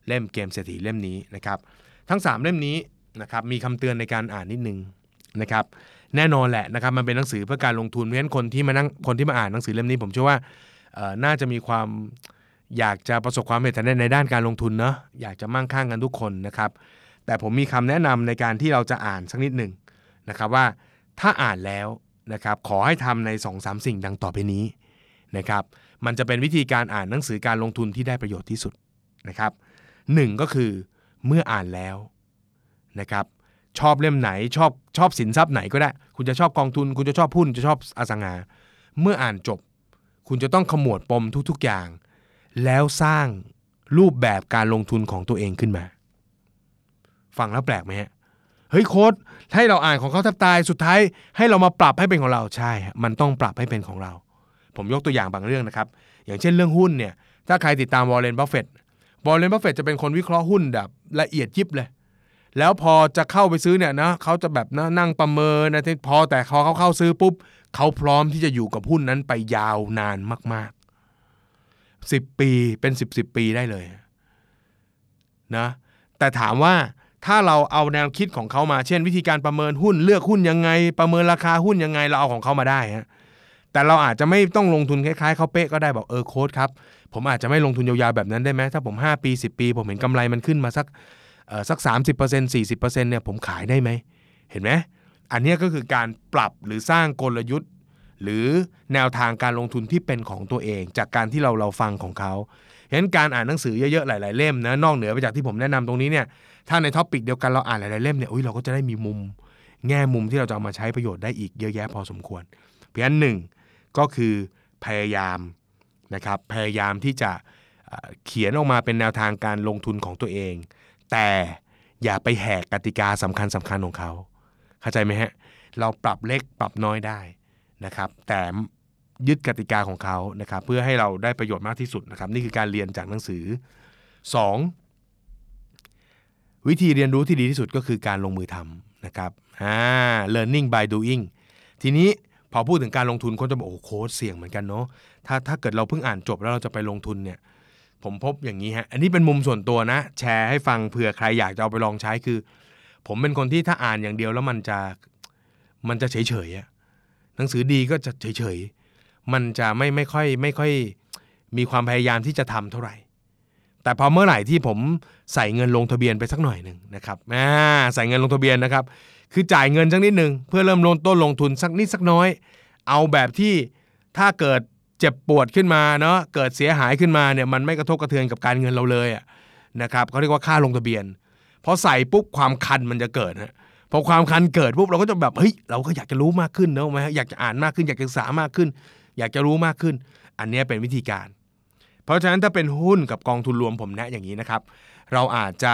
เล่มเกมเศรษฐีเล่มนี้นะครับทั้ง 3 เล่มนี้นะครับมีคำเตือนในการอ่านนิดนึงนะครับ แน่นอนแหละนะครับมันเป็นหนังสือเพื่อการลงทุนเพราะฉะนั้นคนที่มานั่งคนที่มาอ่านหนังสือเล่มนี้ผมเชื่อว่าน่าจะมีความอยากจะประสบความสำเร็จในในด้านการลงทุนเนาะอยากจะมั่งคั่งกันทุกคนนะครับ แต่ผมมีคำแนะนำในการที่เราจะอ่านสักนิดหนึ่งนะครับว่าถ้าอ่านแล้วนะครับขอให้ทำใน2อสสิ่งดังต่อไปนี้นะครับมันจะเป็นวิธีการอ่านหนังสือการลงทุนที่ได้ประโยชน์ที่สุดนะครับหนึ่งก็คือเมื่ออ่านแล้วนะครับ ชอบเล่มไหน ชอบชอบสินทรัพย์ไหนก็ได้ คุณจะชอบกองทุน คุณจะชอบหุ้นจะชอบอสังหา เมื่ออ่านจบ คุณจะต้องขมวดปมทุกๆอย่าง แล้วสร้างรูปแบบการลงทุนของตัวเองขึ้นมา ฟังแล้วแปลกไหมฮะเฮ้ยโค้ชให้เราอ่านของเขาแทบตายสุดท้าย ให้เรามาปรับให้เป็นของเราใช่ฮะมันต้องปรับให้เป็นของเรา ผมยกตัวอย่างบางเรื่องนะครับ อย่างเช่นเรื่องหุ้นเนี่ยถ้าใครติดตามวอร์เรนบัฟเฟตต์วอร์เรนบัฟเฟตต์จะเป็นคนวิเคราะห์หุ้นแบบละเอียดยิบเลย แล้วพอจะเข้าไปซื้อเนี่ยนะเขาจะแบบนะนั่งประเมินนะที่พอแต่พอเขาเข้าซื้อปุ๊บเขาพร้อมที่จะอยู่กับหุ้นนั้นไปยาวนานมากๆสิบปีเป็นสิบสิบปีได้เลยนะแต่ถามว่าถ้าเราเอาแนวคิดของเขามาเช่น วิธีการประเมินหุ้นเลือกหุ้นยังไง ประเมินราคาหุ้นยังไงเราเอาของเขามาได้ฮะแต่เราอาจจะไม่ต้องลงทุนคล้ายๆเขาเป๊ะก็ได้บอกเออโค้ดครับผมอาจจะไม่ลงทุนยาวๆแบบนั้นได้ไหมถ้าผม 5 ปี 10 ปี ผมเห็นกำไรมันขึ้นมาสัก สัก 30% 40%เนี่ยผมขายได้ไหม เห็นไหมอันนี้ก็คือการปรับหรือสร้างกลยุทธ์ หรือแนวทางการลงทุนที่เป็นของตัวเอง จากการที่เราเราฟังของเขาเห็นการอ่านหนังสือเยอะๆหลาย ๆ เล่มนะนอกเหนือไปจากที่ผมแนะนำตรงนี้เนี่ยถ้าใน topic เดียวกันเราอ่านหลายๆเล่มเนี่ยอุ้ยเราก็จะได้มีมุม แง่มุมที่เราจะเอามาใช้ประโยชน์ได้อีกเยอะแยะพอสมควร เพราะฉะนั้นหนึ่งก็คือพยายามนะครับพยายามที่จะเขียนออกมาเป็นแนวทางการลงทุนของตัวเอง แต่อย่าไปแหกกติกาสำคัญสำคัญของเขา เข้าใจไหมฮะ เราปรับเล็กปรับน้อยได้นะครับ แต่ยึดกติกาของเขานะครับ เพื่อให้เราได้ประโยชน์มากที่สุดนะครับ นี่คือการเรียนจากหนังสือ 2. วิธีเรียนรู้ที่ดีที่สุดก็คือการลงมือทำนะครับอ่า learning by doing ทีนี้พอพูดถึงการลงทุนคนจะบอกโอ้โค้ดเสี่ยงเหมือนกันเนาะถ้าถ้าเกิดเราเพิ่งอ่านจบแล้วเราจะไปลงทุนเนี่ย ผมพบอย่างนี้ฮะ อันนี้เป็นมุมส่วนตัวนะ แชร์ให้ฟังเผื่อใครอยากจะเอาไปลองใช้คือ ผมเป็นคนที่ถ้าอ่านอย่างเดียวแล้วมันจะมันจะเฉยเฉยๆอะหนังสือดีก็จะเฉยเฉยๆมันจะไม่ไม่ค่อยไม่ค่อยมีความพยายามที่จะทำเท่าไหร่ แต่พอเมื่อไหร่ที่ผมใส่เงินลงทะเบียนไปสักหน่อยหนึ่งนะครับอ่าใส่เงินลงทะเบียนนะครับ คือจ่ายเงินสักนิดหนึ่งเพื่อเริ่มลงต้นลงทุนสักนิดสักน้อย เอาแบบที่ถ้าเกิด เจ็บปวดขึ้นมาเนาะเกิดเสียหายขึ้นมาเนี่ยมันไม่กระทบกระเทือนกับการเงินเราเลยอะนะครับเขาเรียกว่าค่าลงทะเบียนพอใส่ปุ๊บความคันมันจะเกิดฮะพอความคันเกิดปุ๊บเราก็จะแบบเฮ้ยเราก็อยากจะรู้มากขึ้นเนอะไหมฮะอยากจะอ่านมากขึ้น อยากจะศึกษามากขึ้น อยากจะรู้มากขึ้น อันนี้เป็นวิธีการ เพราะฉะนั้นถ้าเป็นหุ้นกับกองทุนรวมผมแนะอย่างนี้นะครับ เราอาจจะ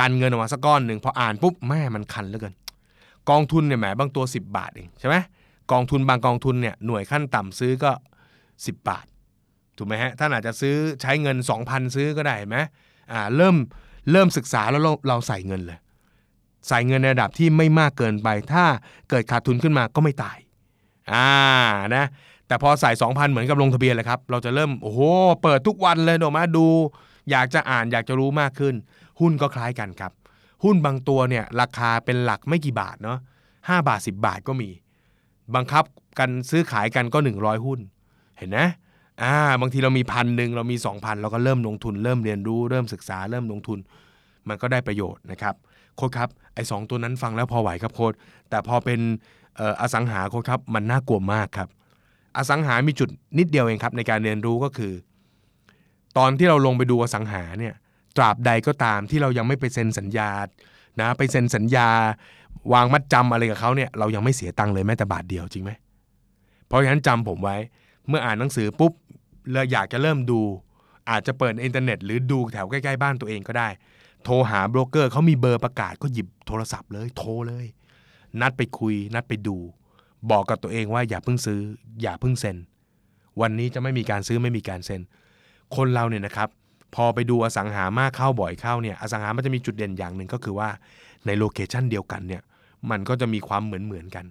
กันเงินออกมาสักก้อนหนึ่งพออ่านปุ๊บแม่มันคันเหลือเกินกองทุนเนี่ยแหมบางตัว 10 บาทเองใช่ไหมกองทุนบางกองทุนเนี่ยหน่วยขั้นต่ำซื้อก็ 10 บาท ถูกไหมฮะท่านอาจจะซื้อใช้เงิน 2,000 ซื้อก็ได้ไหมอ่าเริ่มเริ่มศึกษาแล้วเราเราใส่เงินเลย ใส่เงินในระดับที่ไม่มากเกินไป ถ้าเกิดขาดทุนขึ้นมาก็ไม่ตายอ่านะแต่พอใส่ 2,000 เหมือนกับลงทะเบียนเลยครับ เราจะเริ่มโอ้โหเปิดทุกวันเลยออกมาดู อยากจะอ่านอยากจะรู้มากขึ้น หุ้นก็คล้ายกันครับ หุ้นบางตัวเนี่ยราคาเป็นหลักไม่กี่บาทเนาะห้าบาท 10 บาทก็มี บังคับกันซื้อขายกันก็ 100 หุ้น เห็นนะอ่าบางทีเรามีพันหนึ่งเรามี 2,000 เราก็เริ่มลงทุนเริ่มเรียนรู้เริ่มศึกษาเริ่มลงทุน มันก็ได้ประโยชน์นะครับโค้ดครับไอ้สองตัวนั้นฟังแล้วพอไหวครับโค้ดแต่พอเป็นอออสังหาโค้ดครับมันน่ากลัวมากครับ อสังหามีจุดนิดเดียวเองครับในการเรียนรู้ก็คือ ตอนที่เราลงไปดูอสังหาเนี่ยตราบใดก็ตามที่เรายังไม่ไปเซ็นสัญญานะไปเซ็นสัญญาวางมัดจำอะไรกับเขาเนี่ยเรายังไม่เสียตังค์เลยแม้แต่บาทเดียวจริงไหมเพราะฉะนั้นจำผมไว้ เมื่ออ่านหนังสือปุ๊บเลยอยากจะเริ่มดู อาจจะเปิดอินเทอร์เน็ต หรือดูแถวใกล้ๆบ้านตัวเองก็ได้ โทรหาโบรกเกอร์เขามีเบอร์ประกาศก็หยิบโทรศัพท์เลยโทรเลย นัดไปคุย นัดไปดู บอกกับตัวเองว่าอย่าเพิ่งซื้อ อย่าเพิ่งเซ็น วันนี้จะไม่มีการซื้อไม่มีการเซ็น คนเราเนี่ยนะครับ พอไปดูอสังหามากเข้าบ่อยเข้าเนี่ยอสังหามันจะมีจุดเด่นอย่างหนึ่งก็คือว่าใน location เดียวกันเนี่ยมันก็จะมีความเหมือนเหมือนๆกัน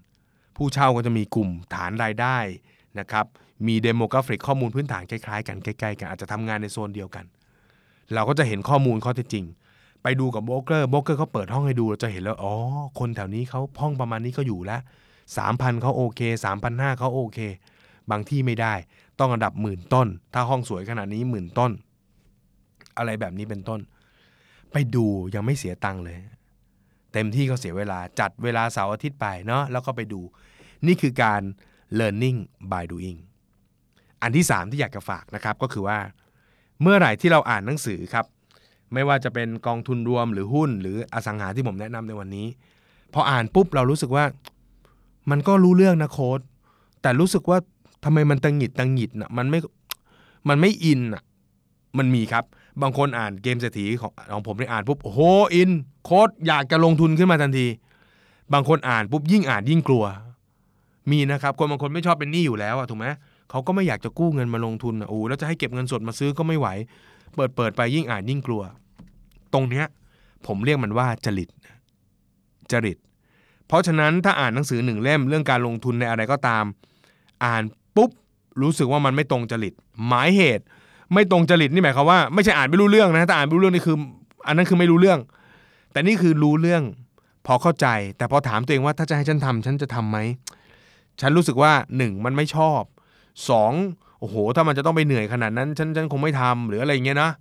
ผู้เช่าก็จะมีกลุ่มฐานรายได้นะครับ มี demographic ข้อมูลพื้นฐานคล้ายๆกันใกล้ๆกันอาจจะทำงานในโซนเดียวกัน เราก็จะเห็นข้อมูลข้อเท็จจริง ไปดูกับโบรกเกอร์โบรกเกอร์เขาเปิดห้องให้ดูเราจะเห็นแล้วอ๋อคนแถวนี้เขาห้องประมาณนี้เขาอยู่แล้วสามพันเขาโอเคสามพันห้าเขาโอเค บางที่ไม่ได้ ต้องระดับหมื่นต้น ถ้าห้องสวยขนาดนี้หมื่นต้น อะไรแบบนี้เป็นต้น ไปดูยังไม่เสียตังค์เลย เต็มที่ก็เสียเวลาจัดเวลาเสาร์อาทิตย์ไปเนาะแล้วก็ไปดู นี่คือการ learning by doing อันที่ 3 ที่อยากจะฝากนะครับก็คือว่า เมื่อไหร่ที่เราอ่านหนังสือครับ ไม่ว่าจะเป็นกองทุนรวมหรือหุ้น หรืออสังหาที่ผมแนะนำในวันนี้พออ่านปุ๊บเรารู้สึกว่า มันก็รู้เรื่องนะโค้ดแต่รู้สึกว่าทำไมมันตังหิดตังหิดนะมันไม่มันไม่อินอะมันมีครับ บางคนอ่านเกมเศรษฐีของของผมได้อ่านปุ๊บโอ้โหอิน โค้ดอยากจะลงทุนขึ้นมาทันที บางคนอ่านปุ๊บยิ่งอ่านยิ่งกลัว มีนะครับ คนบางคนไม่ชอบเป็นหนี้อยู่แล้วอะถูกไหม เขาก็ไม่อยากจะกู้เงินมาลงทุนอะโอ้แล้วจะให้เก็บเงินสดมาซื้อก็ไม่ไหว เปิดเปิดไปยิ่งอ่านยิ่งกลัว ตรงเนี้ยผมเรียกมันว่าจริตจริต เพราะฉะนั้นถ้าอ่านหนังสือหนึ่งเล่มเรื่องการลงทุนในอะไรก็ตาม อ่านปุ๊บรู้สึกว่ามันไม่ตรงจริต หมายเหตุ ไม่ตรงจริตนี่หมายความว่าไม่ใช่อ่านไม่รู้เรื่องนะแต่อ่านไม่รู้เรื่องนี่คือ อันนั้นคือไม่รู้เรื่อง แต่นี่คือรู้เรื่อง พอเข้าใจ แต่พอถามตัวเองว่าถ้าจะให้ฉันทำฉันจะทำไหมฉันรู้สึกว่าหนึ่งมันไม่ชอบ สองโอ้โห ถ้ามันจะต้องไปเหนื่อยขนาดนั้น ฉันฉันคงไม่ทำหรืออะไรเงี้ยนะ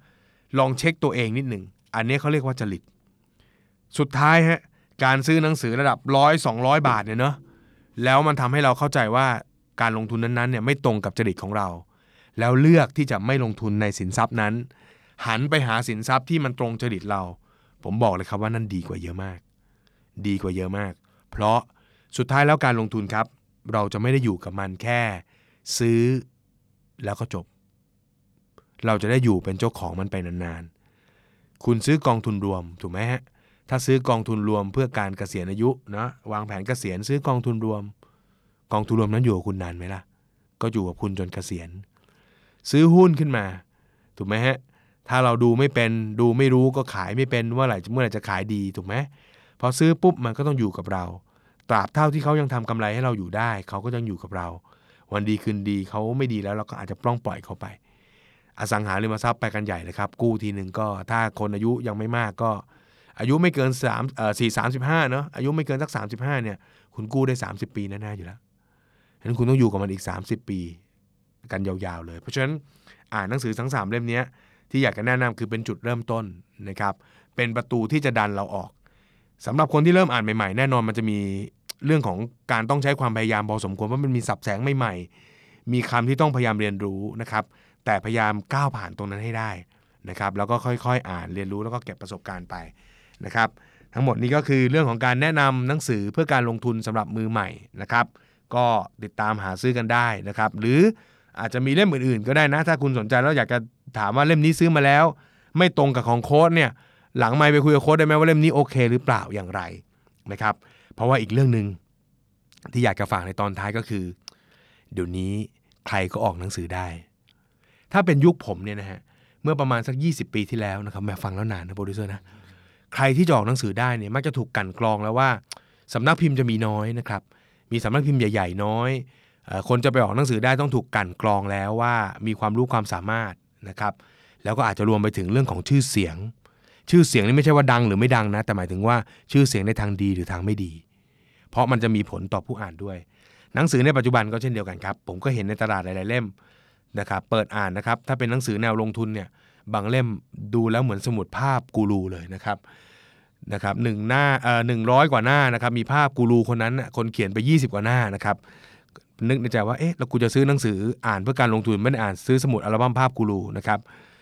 ลองเช็คตัวเองนิดหนึ่ง อันนี้เขาเรียกว่าจริต สุดท้ายฮะ การซื้อหนังสือระดับร้อยสองร้อยบาทเนี่ยเนาะ แล้วมันทำให้เราเข้าใจว่าการลงทุนนั้นๆเนี่ยไม่ตรงกับจริตของเรา แล้วเลือกที่จะไม่ลงทุนในสินทรัพย์นั้น หันไปหาสินทรัพย์ที่มันตรงจริตเรา ผมบอกเลยครับว่านั่นดีกว่าเยอะมาก ดีกว่าเยอะมาก เพราะสุดท้ายแล้วการลงทุนครับ เราจะไม่ได้อยู่กับมันแค่ ซื้อแล้วก็จบ เราจะได้อยู่เป็นเจ้าของมันไปนานๆ คุณซื้อกองทุนรวมถูกไหมฮะ ถ้าซื้อกองทุนรวมเพื่อการเกษียณอายุนะวางแผนเกษียณซื้อกองทุนรวม กองทุนรวมนั้นอยู่กับคุณนานไหมล่ะ ก็อยู่กับคุณจนเกษียณ ซื้อหุ้นขึ้นมาถูกไหมฮะ ถ้าเราดูไม่เป็นดูไม่รู้ก็ขายไม่เป็นว่าไหร่เมื่อไหร่จะขายดีถูกไหมพอซื้อปุ๊บมันก็ต้องอยู่กับเรา ตราบเท่าที่เขายังทำกำไรให้เราอยู่ได้ เขาก็ยังอยู่กับเรา วันดีคืนดีเขาไม่ดีแล้วเราก็อาจจะปล้องปล่อยเขาไป อสังหาริมทรัพย์ไปกันใหญ่เลยครับ กู้ทีหนึ่งก็ถ้าคนอายุยังไม่มากก็ อายุไม่เกิน3เอ่อ4 35เนาะอายุไม่เกินสัก 35เนี่ยคุณกู้ได้ 30 ปีแน่ๆอยู่แล้วฉะนั้นคุณต้องอยู่กับมันอีก 30 ปีกันยาวๆเลย เพราะฉะนั้นอ่านหนังสือทั้ง3เล่มนี้ที่อยากจะแนะนำคือเป็นจุดเริ่มต้นนะครับ เป็นประตูที่จะดันเราออกสำหรับคนที่เริ่มอ่านใหม่ๆ แน่นอนมันจะมี เรื่องของการต้องใช้ความพยายามพอสมควรเพราะมันมีสับแสงใหม่ๆ มีคำที่ต้องพยายามเรียนรู้นะครับ แต่พยายามก้าวผ่านตรงนั้นให้ได้นะครับ แล้วก็ค่อยๆ อ่านเรียนรู้แล้วก็เก็บประสบการณ์ไปนะครับ ทั้งหมดนี้ก็คือเรื่องของการแนะนำหนังสือเพื่อการลงทุนสำหรับมือใหม่นะครับ ก็ติดตามหาซื้อกันได้นะครับ หรืออาจจะมีเล่มอื่นๆ ก็ได้นะ ถ้าคุณสนใจแล้วอยากจะถามว่าเล่มนี้ซื้อมาแล้ว ไม่ตรงกับของโค้ดเนี่ยหลังไม่ไปคุยกับโค้ดได้ไหมว่าเล่มนี้โอเค หรือเปล่าอย่างไรนะครับ เพราะว่าอีกเรื่องหนึ่งที่อยากจะฝากในตอนท้ายก็คือ เดี๋ยวนี้ใครก็ออกหนังสือได้ ถ้าเป็นยุคผมเนี่ยนะฮะเมื่อประมาณสัก 20 ปีที่แล้วนะครับแม่ฟังแล้วนานนะโปรดิวเซอร์นะใครที่จะออกหนังสือได้เนี่ยมักจะถูกกั่นกรองแล้วว่าสำนักพิมพ์จะมีน้อยนะครับ มีสำนักพิมพ์ใหญ่ๆ น้อย คนจะไปออกหนังสือได้ต้องถูกกั่นกรองแล้วว่ามีความรู้ความสามารถนะครับ แล้วก็อาจจะรวมไปถึงเรื่องของชื่อเสียง ชื่อเสียงนี่ไม่ใช่ว่าดังหรือไม่ดังนะ แต่หมายถึงว่าชื่อเสียงในทางดีหรือทางไม่ดี เพราะมันจะมีผลต่อผู้อ่านด้วย หนังสือในปัจจุบันก็เช่นเดียวกันครับ ผมก็เห็นในตลาดหลาย ๆ เล่มนะครับ เปิดอ่านนะครับ ถ้าเป็นหนังสือแนวลงทุนเนี่ย บางเล่มดูแล้วเหมือนสมุดภาพกูรูเลยนะครับ นะครับหนึ่งหน้าเอ่อหนึ่งร้อยกว่าหน้านะครับ มีภาพกูรูคนนั้นคนเขียนไป 20 กว่าหน้านะครับนึกในใจว่า เอ๊ะแล้วกูจะซื้อหนังสืออ่านเพื่อการลงทุนไม่ได้อ่านซื้อสมุดอัลบั้มภาพกูรูนะครับ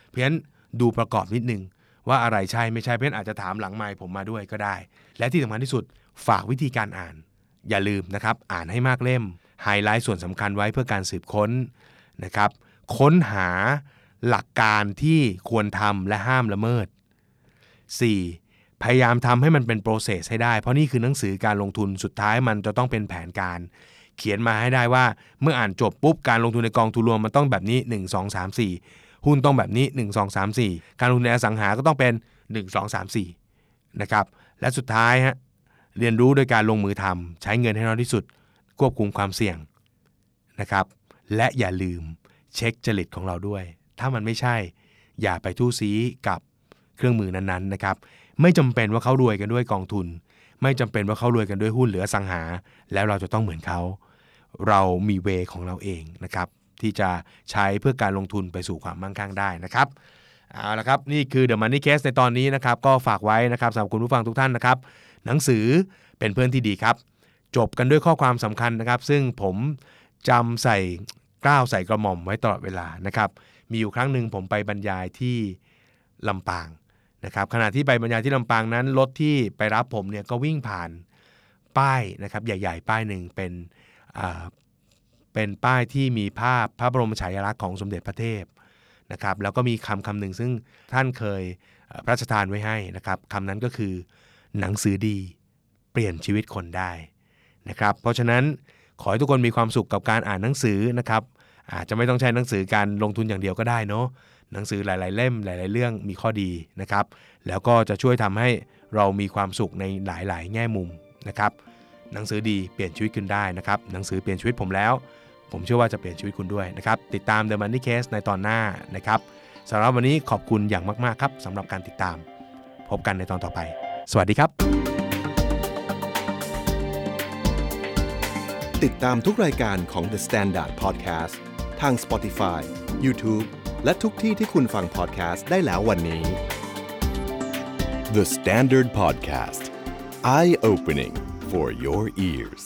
เพราะฉะนั้นดูประกอบนิดนึง ว่าอะไรใช่ไม่ใช่เพราะฉะนั้นอาจจะถามหลังไมค์ผมมาด้วยก็ได้ และที่สำคัญที่สุดฝากวิธีการอ่าน อย่าลืมนะครับอ่านให้มากเล่มไฮไลท์ส่วนสำคัญไว้เพื่อการสืบค้นนะครับ ค้นหาหลักการที่ควรทำและห้ามละเมิด 4. พยายามทำให้มันเป็น process ให้ได้ เพราะนี่คือหนังสือการลงทุนสุดท้ายมันจะต้องเป็นแผนการ เขียนมาให้ได้ว่าเมื่ออ่านจบปุ๊บการลงทุนในกองทุนรวมมันต้องแบบนี้ 1 2 3 4 หุ้นต้องแบบนี้ 1 2 3 4 การลงทุนในอสังหาก็ต้องเป็น 1 2 3 4นะครับและสุดท้ายฮะเรียนรู้โดยการลงมือทำใช้เงินให้น้อยที่สุด ควบคุมความเสี่ยงนะครับ และอย่าลืมเช็คจริตของเราด้วย ถ้ามันไม่ใช่ อย่าไปทู่ซีกับเครื่องมือนั้นๆนะครับไม่จำเป็นว่าเขารวยกันด้วยกองทุน ไม่จำเป็นว่าเขารวยกันด้วยหุ้นหรืออสังหา แล้วเราจะต้องเหมือนเขา เรามีเวของเราเองนะครับ ที่จะใช้เพื่อการลงทุนไปสู่ความมั่งคั่งได้นะครับเอาละครับนี่คือ The Money Case ในตอนนี้นะครับก็ฝากไว้นะครับสำหรับคุณผู้ฟังทุกท่านนะครับหนังสือเป็นเพื่อนที่ดีครับ จบกันด้วยข้อความสำคัญนะครับ ซึ่งผมจำใส่กล้าวใส่กระหม่อมไว้ตลอดเวลานะครับมีอยู่ครั้งหนึ่งผมไปบรรยายที่ลำปางนะครับขณะที่ไปบรรยายที่ลำปางนั้นรถที่ไปรับผมเนี่ยก็วิ่งผ่านป้ายนะครับใหญ่ ๆ ป้ายหนึ่งเป็น เป็นป้ายที่มีภาพพระบรมฉายาลักษณ์ของสมเด็จพระเทพนะครับแล้วก็มีคำคำหนึ่งซึ่งท่านเคยพระราชทานไว้ให้นะครับคำนั้นก็คือหนังสือดีเปลี่ยนชีวิตคนได้นะครับเพราะฉะนั้นขอให้ทุกคนมีความสุขกับการอ่านหนังสือนะครับอาจจะไม่ต้องใช้หนังสือการลงทุนอย่างเดียวก็ได้เนาะหนังสือหลาย ๆ เล่มหลาย ๆ เรื่องมีข้อดีนะครับแล้วก็จะช่วยทำให้เรามีความสุขในหลาย ๆ แง่มุมนะครับหนังสือดีเปลี่ยนชีวิตคุณได้นะครับหนังสือเปลี่ยนชีวิตผมแล้ว ผมเชื่อว่าจะเปลี่ยนชีวิตคุณด้วยนะครับ ติดตาม The Money Case ในตอนหน้านะครับสำหรับวันนี้ขอบคุณอย่างมาก ๆ ครับสำหรับการติดตาม พบกันในตอนต่อไป สวัสดีครับ ติดตามทุกรายการของ The Standard Podcast ทาง Spotify, YouTube และทุกที่ที่คุณฟัง podcast ได้แล้ววันนี้ The Standard Podcast Eye Opening for your ears